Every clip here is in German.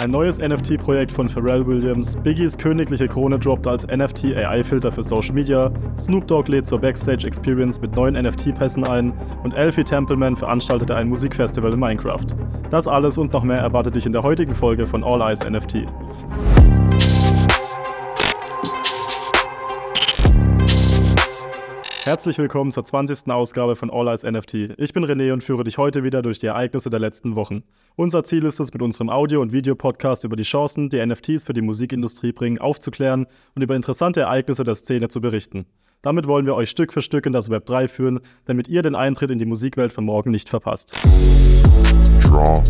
Ein neues NFT-Projekt von Pharrell Williams, Biggies königliche Krone droppt als NFT AI-Filter für Social Media, Snoop Dogg lädt zur Backstage Experience mit neuen NFT-Pässen ein und Elfie Templeman veranstaltete ein Musikfestival in Minecraft. Das alles und noch mehr erwartet dich in der heutigen Folge von All Eyes NFT. Herzlich willkommen zur 20. Ausgabe von All Eyes NFT. Ich bin René und führe dich heute wieder durch die Ereignisse der letzten Wochen. Unser Ziel ist es, mit unserem Audio- und Videopodcast über die Chancen, die NFTs für die Musikindustrie bringen, aufzuklären und über interessante Ereignisse der Szene zu berichten. Damit wollen wir euch Stück für Stück in das Web 3 führen, damit ihr den Eintritt in die Musikwelt von morgen nicht verpasst. Draw.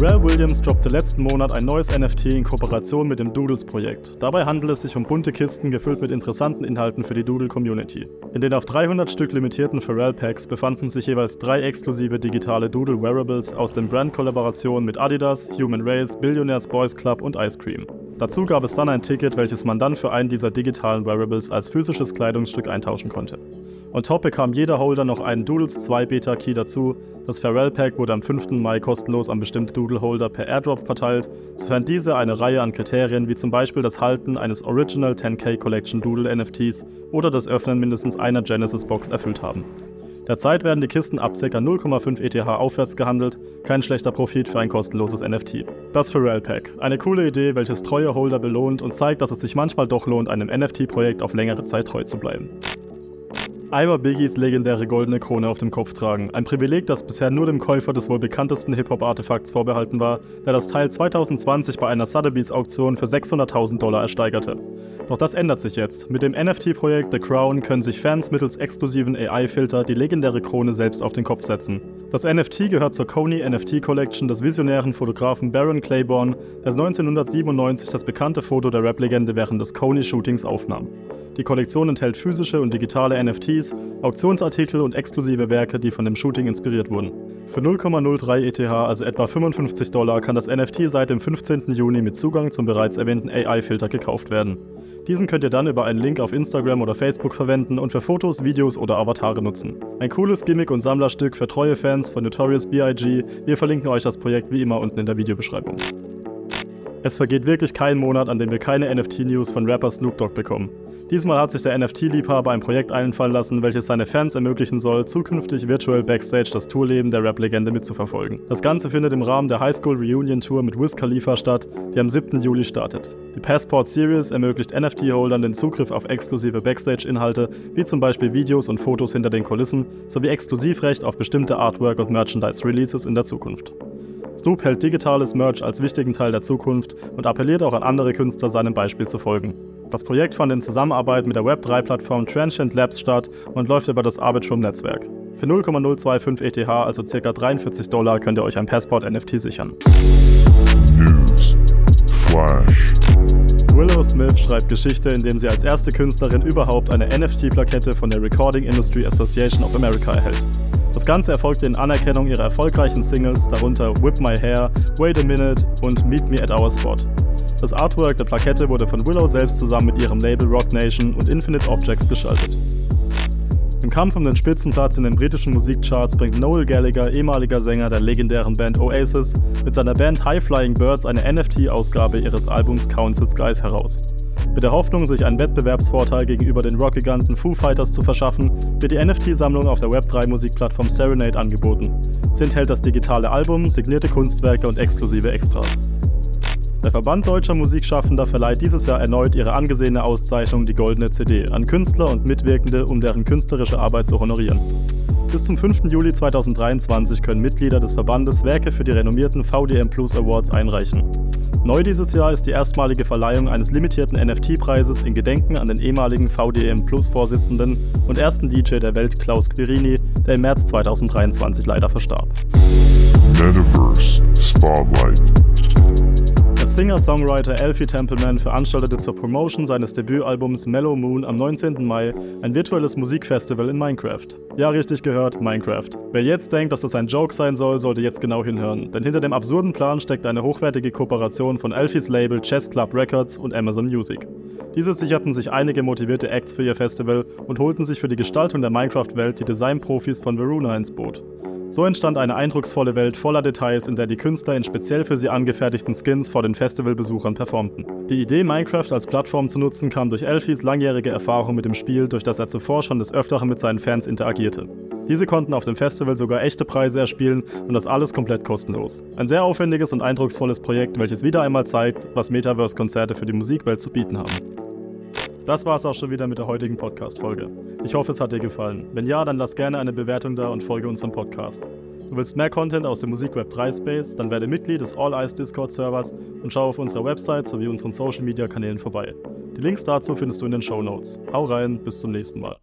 Pharrell Williams droppte letzten Monat ein neues NFT in Kooperation mit dem Doodles-Projekt. Dabei handelt es sich um bunte Kisten gefüllt mit interessanten Inhalten für die Doodle-Community. In den auf 300 Stück limitierten Pharrell-Packs befanden sich jeweils drei exklusive digitale Doodle-Wearables aus den Brand-Kollaborationen mit Adidas, Human Race, Billionaires Boys Club und Ice Cream. Dazu gab es dann ein Ticket, welches man dann für einen dieser digitalen Wearables als physisches Kleidungsstück eintauschen konnte. On top bekam jeder Holder noch einen Doodles 2 Beta Key dazu. Das Pharrell Pack wurde am 5. Mai kostenlos an bestimmte Doodle Holder per Airdrop verteilt, sofern diese eine Reihe an Kriterien wie zum Beispiel das Halten eines Original 10K Collection Doodle NFTs oder das Öffnen mindestens einer Genesis Box erfüllt haben. Derzeit werden die Kisten ab ca. 0,5 ETH aufwärts gehandelt, kein schlechter Profit für ein kostenloses NFT. Das Pharrell Pack. Eine coole Idee, welches treue Holder belohnt und zeigt, dass es sich manchmal doch lohnt, einem NFT-Projekt auf längere Zeit treu zu bleiben. Einmal Biggies legendäre goldene Krone auf dem Kopf tragen. Ein Privileg, das bisher nur dem Käufer des wohl bekanntesten Hip-Hop-Artefakts vorbehalten war, der das Teil 2020 bei einer Sotheby's-Auktion für 600.000 Dollar ersteigerte. Doch das ändert sich jetzt. Mit dem NFT-Projekt The Crown können sich Fans mittels exklusiven AI-Filter die legendäre Krone selbst auf den Kopf setzen. Das NFT gehört zur Coney NFT Collection des visionären Fotografen Baron Claiborne, der 1997 das bekannte Foto der Rap-Legende während des Coney-Shootings aufnahm. Die Kollektion enthält physische und digitale NFTs, Auktionsartikel und exklusive Werke, die von dem Shooting inspiriert wurden. Für 0,03 ETH, also etwa 55 Dollar, kann das NFT seit dem 15. Juni mit Zugang zum bereits erwähnten AI-Filter gekauft werden. Diesen könnt ihr dann über einen Link auf Instagram oder Facebook verwenden und für Fotos, Videos oder Avatare nutzen. Ein cooles Gimmick und Sammlerstück für treue Fans von Notorious B.I.G. Wir verlinken euch das Projekt wie immer unten in der Videobeschreibung. Es vergeht wirklich kein Monat, an dem wir keine NFT-News von Rapper Snoop Dogg bekommen. Diesmal hat sich der NFT-Liebhaber ein Projekt einfallen lassen, welches seine Fans ermöglichen soll, zukünftig virtuell Backstage das Tourleben der Rap-Legende mitzuverfolgen. Das Ganze findet im Rahmen der High School Reunion Tour mit Wiz Khalifa statt, die am 7. Juli startet. Die Passport Series ermöglicht NFT-Holdern den Zugriff auf exklusive Backstage-Inhalte, wie zum Beispiel Videos und Fotos hinter den Kulissen, sowie Exklusivrecht auf bestimmte Artwork- und Merchandise-Releases in der Zukunft. Snoop hält digitales Merch als wichtigen Teil der Zukunft und appelliert auch an andere Künstler, seinem Beispiel zu folgen. Das Projekt fand in Zusammenarbeit mit der Web3-Plattform Transient Labs statt und läuft über das Arbitrum-Netzwerk. Für 0,025 ETH, also ca. 43 Dollar, könnt ihr euch ein Passport-NFT sichern. News. Flash. Willow Smith schreibt Geschichte, indem sie als erste Künstlerin überhaupt eine NFT-Plakette von der Recording Industry Association of America erhält. Das Ganze erfolgte in Anerkennung ihrer erfolgreichen Singles, darunter Whip My Hair, Wait a Minute und Meet Me at Our Spot. Das Artwork der Plakette wurde von Willow selbst zusammen mit ihrem Label Rock Nation und Infinite Objects gestaltet. Im Kampf um den Spitzenplatz in den britischen Musikcharts bringt Noel Gallagher, ehemaliger Sänger der legendären Band Oasis, mit seiner Band High Flying Birds eine NFT-Ausgabe ihres Albums Council Skies heraus. Mit der Hoffnung, sich einen Wettbewerbsvorteil gegenüber den Rockgiganten Foo Fighters zu verschaffen, wird die NFT-Sammlung auf der Web3-Musikplattform Serenade angeboten. Sie enthält das digitale Album, signierte Kunstwerke und exklusive Extras. Der Verband Deutscher Musikschaffender verleiht dieses Jahr erneut ihre angesehene Auszeichnung, die Goldene CD, an Künstler und Mitwirkende, um deren künstlerische Arbeit zu honorieren. Bis zum 5. Juli 2023 können Mitglieder des Verbandes Werke für die renommierten VDM Plus Awards einreichen. Neu dieses Jahr ist die erstmalige Verleihung eines limitierten NFT-Preises in Gedenken an den ehemaligen VDM Plus Vorsitzenden und ersten DJ der Welt Klaus Quirini, der im März 2023 leider verstarb. Metaverse Spotlight Singer-Songwriter Alfie Templeman veranstaltete zur Promotion seines Debütalbums Mellow Moon am 19. Mai ein virtuelles Musikfestival in Minecraft. Ja, richtig gehört, Minecraft. Wer jetzt denkt, dass das ein Joke sein soll, sollte jetzt genau hinhören, denn hinter dem absurden Plan steckt eine hochwertige Kooperation von Alfies Label Chess Club Records und Amazon Music. Diese sicherten sich einige motivierte Acts für ihr Festival und holten sich für die Gestaltung der Minecraft-Welt die Designprofis von Veruna ins Boot. So entstand eine eindrucksvolle Welt voller Details, in der die Künstler in speziell für sie angefertigten Skins vor den Festivalbesuchern performten. Die Idee, Minecraft als Plattform zu nutzen, kam durch Elfies langjährige Erfahrung mit dem Spiel, durch das er zuvor schon des Öfteren mit seinen Fans interagierte. Diese konnten auf dem Festival sogar echte Preise erspielen und das alles komplett kostenlos. Ein sehr aufwendiges und eindrucksvolles Projekt, welches wieder einmal zeigt, was Metaverse-Konzerte für die Musikwelt zu bieten haben. Das war es auch schon wieder mit der heutigen Podcast-Folge. Ich hoffe, es hat dir gefallen. Wenn ja, dann lass gerne eine Bewertung da und folge unserem Podcast. Du willst mehr Content aus dem Musikweb 3 Space, dann werde Mitglied des All Eyes Discord Servers und schau auf unserer Website sowie unseren Social Media Kanälen vorbei. Die Links dazu findest du in den Show Notes. Hau rein, bis zum nächsten Mal.